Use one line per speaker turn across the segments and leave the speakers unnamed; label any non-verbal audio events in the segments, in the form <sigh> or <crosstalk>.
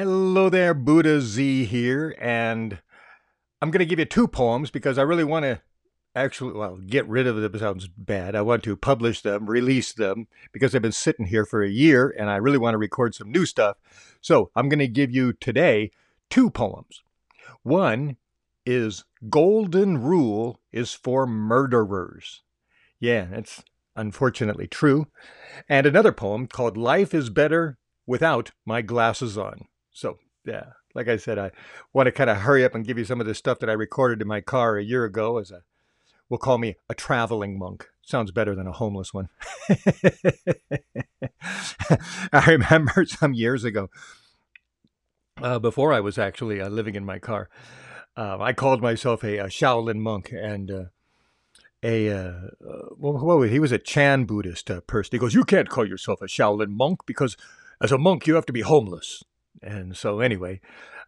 Hello there, Buddha Z here, and I'm going to give you two poems because I really want to actually, well, get rid of them sounds bad. I want to publish them, release them, because I've been sitting here for a year and I really want to record some new stuff. So I'm going to give you today two poems. One is Golden Rule is for Murderers. Yeah, that's unfortunately true. And another poem called Life is Better Without My Glasses On. So, yeah, like I said, I want to kind of hurry up and give you some of the stuff that I recorded in my car a year ago as a, we'll call me a traveling monk. Sounds better than a homeless one. <laughs> I remember some years ago, uh, before I was actually uh, living in my car, uh, I called myself a, a Shaolin monk and uh, a uh, uh, well, he was a Chan Buddhist person. He goes, "You can't call yourself a Shaolin monk because as a monk you have to be homeless." And so, anyway,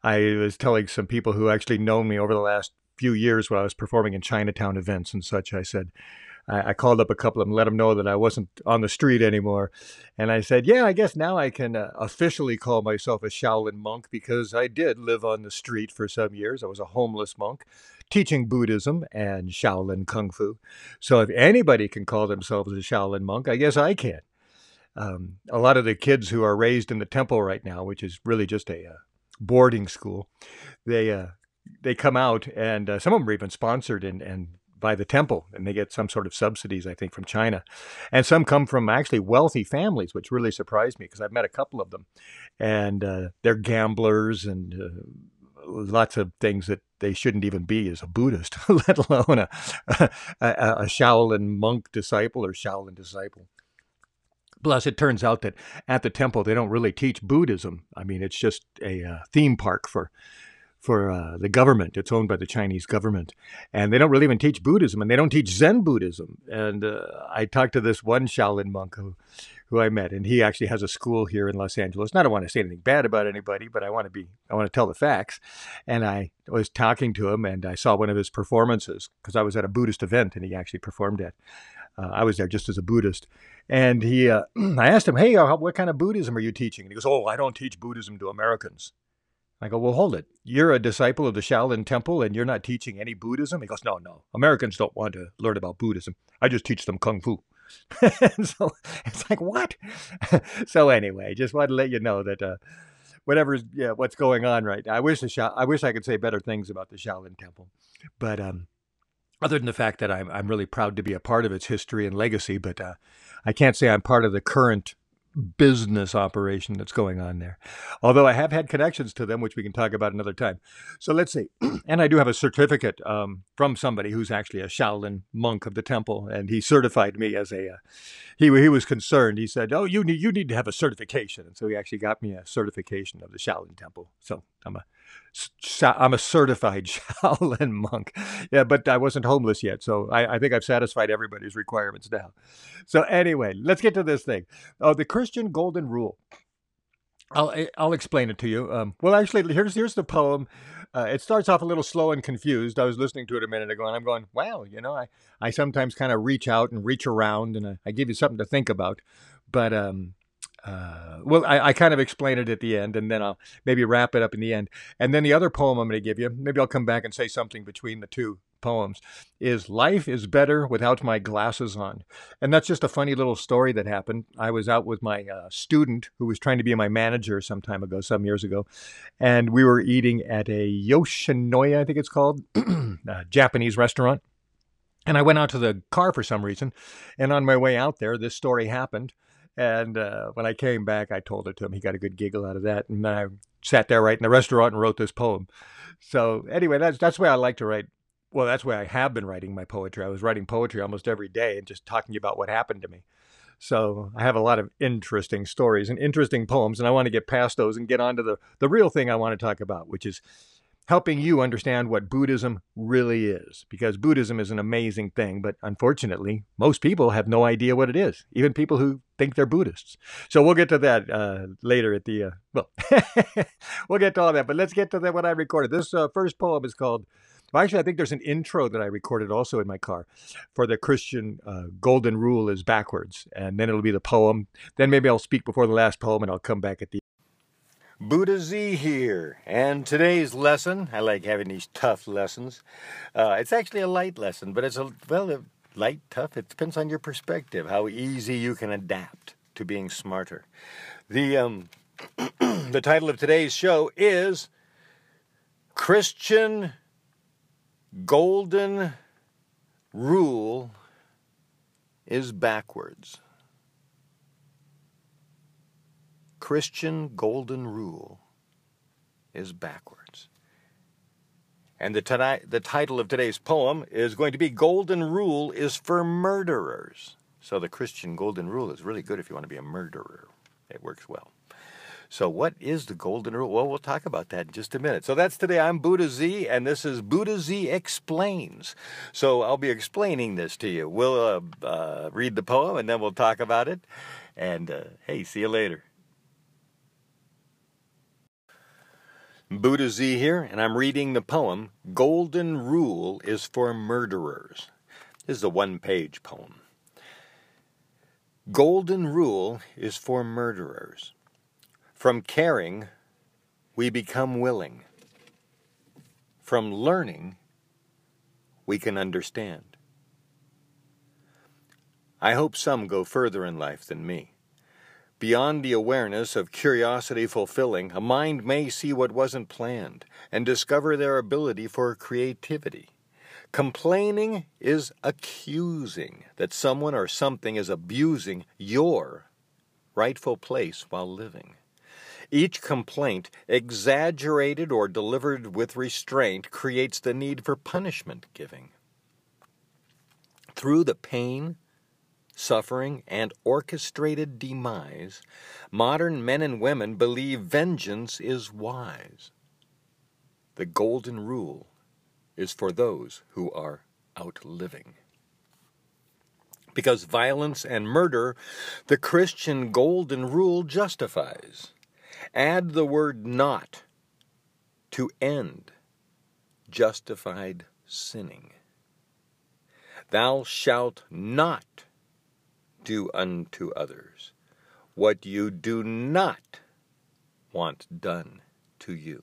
I was telling some people who actually known me over the last few years when I was performing in Chinatown events and such, I said, I, I called up a couple of them, let them know that I wasn't on the street anymore. And I said, Yeah, I guess now I can uh, officially call myself a Shaolin monk because I did live on the street for some years. I was a homeless monk teaching Buddhism and Shaolin Kung Fu. So if anybody can call themselves a Shaolin monk, I guess I can um, a lot of the kids who are raised in the temple right now, which is really just a uh, boarding school, they uh, they come out and uh, some of them are even sponsored and and by the temple and they get some sort of subsidies i think from china. And some come from actually wealthy families which really surprised me because i've met a couple of them. And uh, they're gamblers and uh, lots of things that they shouldn't even be as a buddhist <laughs> let alone <laughs> a, a, a shaolin monk disciple or shaolin disciple Plus, it turns out that at the temple they don't really teach Buddhism. I mean, it's just a uh, theme park for for uh, the government. It's owned by the Chinese government, and they don't really even teach Buddhism, and they don't teach Zen Buddhism. And uh, I talked to this one Shaolin monk who who I met, and he actually has a school here in Los Angeles. And I don't want to say anything bad about anybody, but I want to be I want to tell the facts. And I was talking to him, and I saw one of his performances because I was at a Buddhist event, and he actually performed at. Uh, I was there just as a Buddhist, and he, uh, <clears throat> I asked him, "Hey, what kind of Buddhism are you teaching?" And he goes, "Oh, I don't teach Buddhism to Americans." I go, "Well, hold it. You're a disciple of the Shaolin Temple, and you're not teaching any Buddhism." He goes, "No, no. Americans don't want to learn about Buddhism. I just teach them kung fu." <laughs> and so it's like what? <laughs> so anyway, just wanted to let you know that uh, whatever's yeah, what's going on right now. I wish the Sha- I wish I could say better things about the Shaolin Temple, but um, other than the fact that I'm, I'm really proud to be a part of its history and legacy, but uh, I can't say I'm part of the current business operation that's going on there. Although I have had connections to them, which we can talk about another time. So let's see. <clears throat> and I do have a certificate um, from somebody who's actually a Shaolin monk of the temple, and he certified me as a. Uh, he he was concerned. He said, "Oh, you need you need to have a certification," and so he actually got me a certification of the Shaolin temple. So I'm a I'm a certified <laughs> Shaolin monk. Yeah, but I wasn't homeless yet, so I, I, think I've satisfied everybody's requirements now. So anyway, let's get to this thing. Oh, the Christian Golden Rule. I'll eh, I'll explain it to you. Um, well, actually, here's here's the poem. Uh, it starts off a little slow and confused. I was listening to it a minute ago, and I'm going, "Wow, you know, I I sometimes kind of reach out and reach around, and I, I give you something to think about." But um, uh, well, I, I, kind of explain it at the end, and then I'll maybe wrap it up in the end. And then the other poem I'm going to give you, maybe I'll come back and say something between the two poems, is Life is Better Without My Glasses On. And that's just a funny little story that happened. I was out with my uh, student who was trying to be my manager some time ago, some years ago, and we were eating at a Yoshinoya, I think it's called, <clears throat> Japanese restaurant. And I went out to the car for some reason. And on my way out there, this story happened. And uh, when I came back, I told it to him. He got a good giggle out of that. And I sat there right in the restaurant and wrote this poem. So anyway, that's that's why I like to write. Well, that's why I have been writing my poetry. I was writing poetry almost every day and just talking about what happened to me. So I have a lot of interesting stories and interesting poems, and I want to get past those and get on to the, the real thing I want to talk about, which is helping you understand what Buddhism really is. Because Buddhism is an amazing thing, but unfortunately, most people have no idea what it is, even people who think they're Buddhists. So we'll get to that uh, later at the, uh, well, <laughs> we'll get to all that, but let's get to that what I recorded. This uh, first poem is called, well, actually, I think there's an intro that I recorded also in my car for the Christian uh, golden rule is backwards. And then it'll be the poem. Then maybe I'll speak before the last poem and I'll come back at the Buddha Z here, and today's lesson, I like having these tough lessons. Uh, it's actually a light lesson, but it's a, well, light, tough, it depends on your perspective, how easy you can adapt to being smarter. The, um, <clears throat> the title of today's show is Christian Golden Rule is Backwards. Christian golden rule is backwards. And the, tonight, the title of today's poem is going to be Golden Rule is for Murderers. So the Christian golden rule is really good if you want to be a murderer. It works well. So, what is the golden rule? Well, we'll talk about that in just a minute. So, that's today. I'm Buddha Z, and this is Buddha Z Explains. So, I'll be explaining this to you. We'll uh, uh, read the poem, and then we'll talk about it. And uh, hey, see you later. Buddha Z here, and I'm reading the poem Golden Rule is for Murderers. This is a one page poem. Golden Rule is for murderers. From caring, we become willing. From learning, we can understand. I hope some go further in life than me. Beyond the awareness of curiosity fulfilling, a mind may see what wasn't planned and discover their ability for creativity. Complaining is accusing that someone or something is abusing your rightful place while living. Each complaint, exaggerated or delivered with restraint, creates the need for punishment giving. Through the pain, suffering, and orchestrated demise, modern men and women believe vengeance is wise. The golden rule is for those who are outliving. Because violence and murder, the Christian golden rule justifies. Add the word not to end justified sinning. Thou shalt not do unto others what you do not want done to you.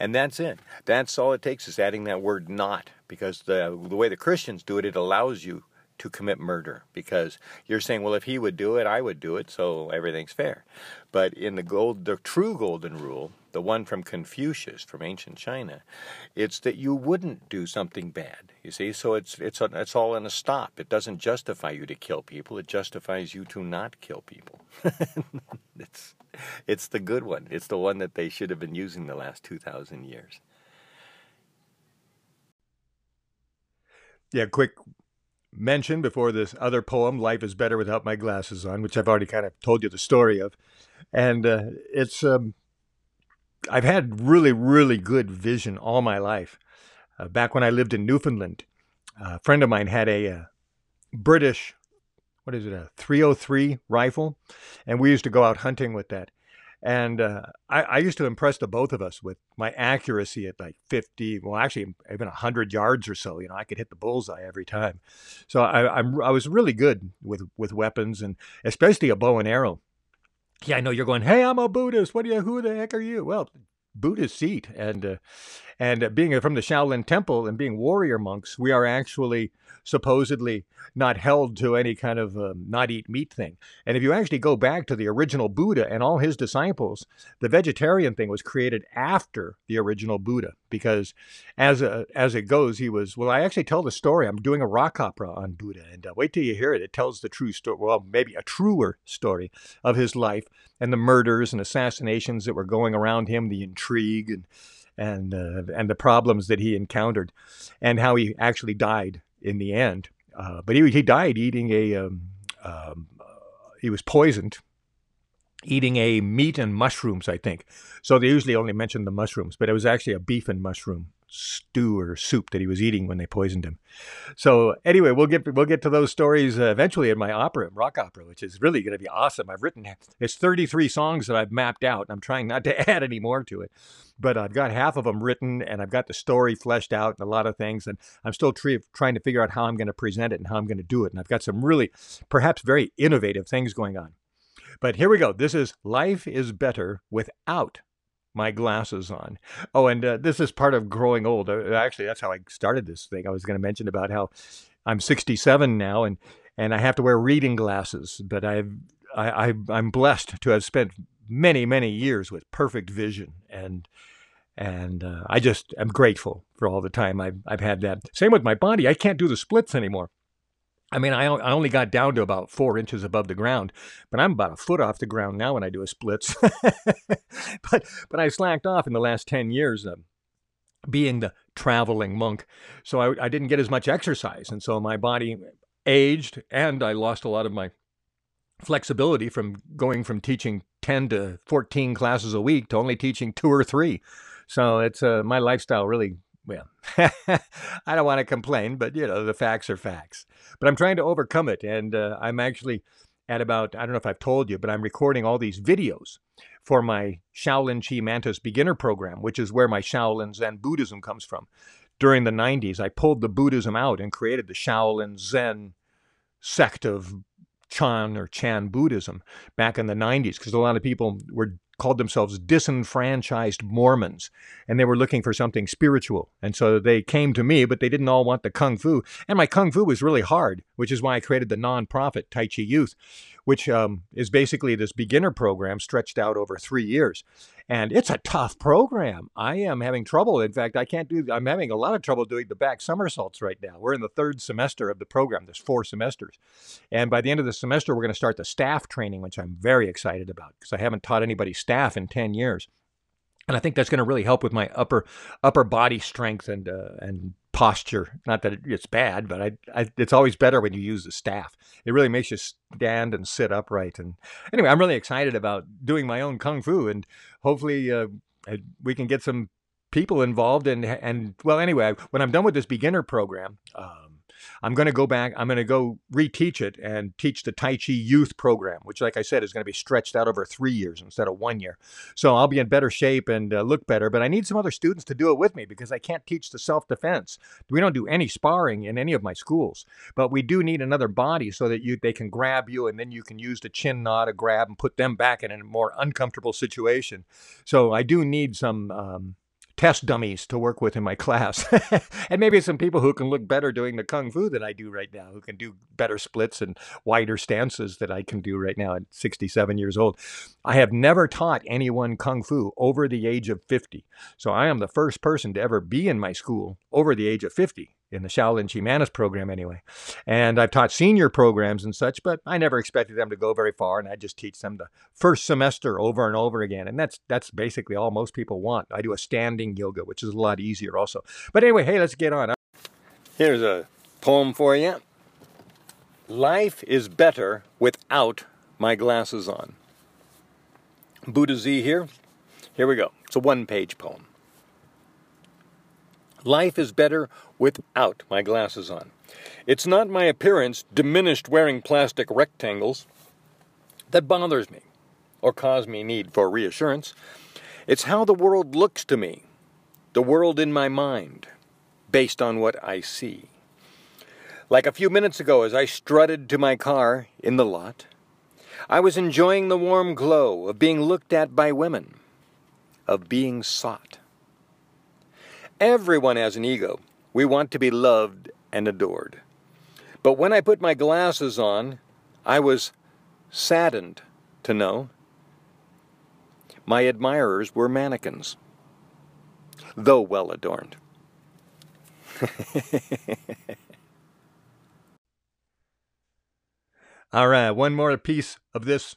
And that's it. That's all it takes is adding that word not, because the, the way the Christians do it, it allows you to commit murder because you're saying, well, if he would do it, I would do it, so everything's fair. But in the gold, the true golden rule, the one from Confucius from ancient China, it's that you wouldn't do something bad. You see, so it's it's a, it's all in a stop. It doesn't justify you to kill people. It justifies you to not kill people. <laughs> it's it's the good one. It's the one that they should have been using the last two thousand years. Yeah, quick mention before this other poem, Life is Better Without My Glasses On, which I've already kind of told you the story of. And uh, it's, um, I've had really, really good vision all my life. Uh, back when I lived in Newfoundland, a friend of mine had a, a uh, British, what is it, a 303 rifle, and we used to go out hunting with that. And uh, I, I, used to impress the both of us with my accuracy at like 50, well, actually even 100 yards or so. You know, I could hit the bullseye every time. So I, I'm, I was really good with, with weapons and especially a bow and arrow. Yeah, I know you're going, hey, I'm a Buddhist. What do you, who the heck are you? Well, Buddhist seat. And, uh, and being from the Shaolin Temple and being warrior monks, we are actually supposedly not held to any kind of um, not eat meat thing. And if you actually go back to the original Buddha and all his disciples, the vegetarian thing was created after the original Buddha because as a, as it goes, he was well. I actually tell the story. I'm doing a rock opera on Buddha, and uh, wait till you hear it. It tells the true story. Well, maybe a truer story of his life and the murders and assassinations that were going around him, the intrigue and and uh, and the problems that he encountered, and how he actually died in the end. Uh, but he he died eating a um, um, uh, he was poisoned eating a meat and mushrooms, I think. So they usually only mention the mushrooms, but it was actually a beef and mushroom stew or soup that he was eating when they poisoned him. So anyway, we'll get we'll get to those stories uh, eventually in my opera, rock opera, which is really going to be awesome. I've written it's 33 songs that I've mapped out. And I'm trying not to <laughs> add any more to it, but I've got half of them written and I've got the story fleshed out and a lot of things, and I'm still tre- trying to figure out how I'm going to present it and how I'm going to do it. And I've got some really, perhaps very innovative things going on. But here we go. This is Life is Better Without My Glasses On. Oh, and uh, this is part of growing old. Uh, actually, that's how I started this thing. I was going to mention about how I'm 67 now and, and I have to wear reading glasses, but I've, I, I, I'm blessed to have spent many, many years with perfect vision. And and uh, I just am grateful for all the time I've, I've had that. Same with my body. I can't do the splits anymore. I mean, I, I only got down to about four inches above the ground, but I'm about a foot off the ground now when I do a splits. <laughs> but but I slacked off in the last ten years, uh, being the traveling monk, so I, I didn't get as much exercise, and so my body aged, and I lost a lot of my flexibility from going from teaching ten to fourteen classes a week to only teaching two or three. So it's uh, my lifestyle really. Well, <laughs> I don't want to complain, but you know the facts are facts. But I'm trying to overcome it, and uh, I'm actually at about I don't know if I've told you, but I'm recording all these videos for my Shaolin Chi Mantis beginner program, which is where my Shaolin Zen Buddhism comes from. During the 90s, I pulled the Buddhism out and created the Shaolin Zen sect of Chan or Chan Buddhism back in the 90s because a lot of people were called themselves disenfranchised Mormons, and they were looking for something spiritual. And so they came to me, but they didn't all want the kung fu. And my kung fu was really hard, which is why I created the nonprofit Tai Chi Youth, which um, is basically this beginner program stretched out over three years. And it's a tough program. I am having trouble. In fact, I can't do, I'm having a lot of trouble doing the back somersaults right now. We're in the third semester of the program. There's four semesters. And by the end of the semester, we're going to start the staff training, which I'm very excited about because I haven't taught anybody staff in 10 years. And I think that's going to really help with my upper upper body strength and uh, and posture. Not that it's bad, but I, I, it's always better when you use the staff. It really makes you stand and sit upright. And anyway, I'm really excited about doing my own kung fu, and hopefully uh, we can get some people involved. And and well, anyway, when I'm done with this beginner program. Um, I'm going to go back. I'm going to go reteach it and teach the Tai Chi Youth Program, which, like I said, is going to be stretched out over three years instead of one year. So I'll be in better shape and uh, look better. But I need some other students to do it with me because I can't teach the self defense. We don't do any sparring in any of my schools, but we do need another body so that you they can grab you and then you can use the chin na to grab and put them back in a more uncomfortable situation. So I do need some. Um, test dummies to work with in my <laughs> class. <laughs> and maybe some people who can look better doing the kung fu than I do right now, who can do better splits and wider stances that I can do right now at 67 years old. I have never taught anyone kung fu over the age of 50. So I am the first person to ever be in my school over the age of 50 in the Shaolin Chi Mantis program anyway. And I've taught senior programs and such, but I never expected them to go very far, and I just teach them the first semester over and over again. And that's that's basically all most people want. I do a standing yoga, which is a lot easier also. But anyway, hey, let's get on. Here's a poem for you. Life is better without my glasses on. Buddha Z here. Here we go. It's a one-page poem. Life is better without my glasses on. It's not my appearance, diminished wearing plastic rectangles, that bothers me or cause me need for reassurance. It's how the world looks to me, the world in my mind, based on what I see. Like a few minutes ago, as I strutted to my car in the lot, I was enjoying the warm glow of being looked at by women, of being sought. Everyone has an ego. We want to be loved and adored. But when I put my glasses on, I was saddened to know my admirers were mannequins, though well adorned. <laughs> All right, one more piece of this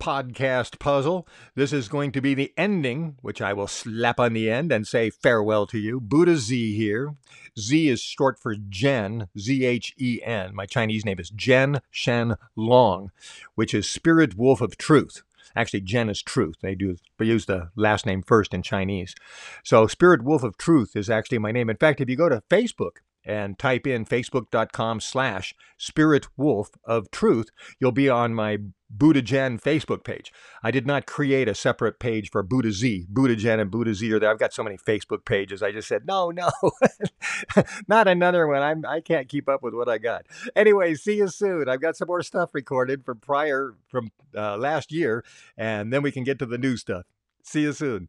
podcast puzzle. This is going to be the ending, which I will slap on the end and say farewell to you. Buddha Z here. Z is short for Zhen, Z H E N. My Chinese name is Zhen Shen Long, which is Spirit Wolf of Truth. Actually, Zhen is truth. They do use the last name first in Chinese. So, Spirit Wolf of Truth is actually my name. In fact, if you go to Facebook and type in facebook.com slash spirit wolf of truth, you'll be on my Buddha Facebook page. I did not create a separate page for Buddha Z. Buddha and Buddha Z are there. I've got so many Facebook pages. I just said, no, no, <laughs> not another one. I'm, I can't keep up with what I got. Anyway, see you soon. I've got some more stuff recorded from prior, from uh, last year, and then we can get to the new stuff. See you soon.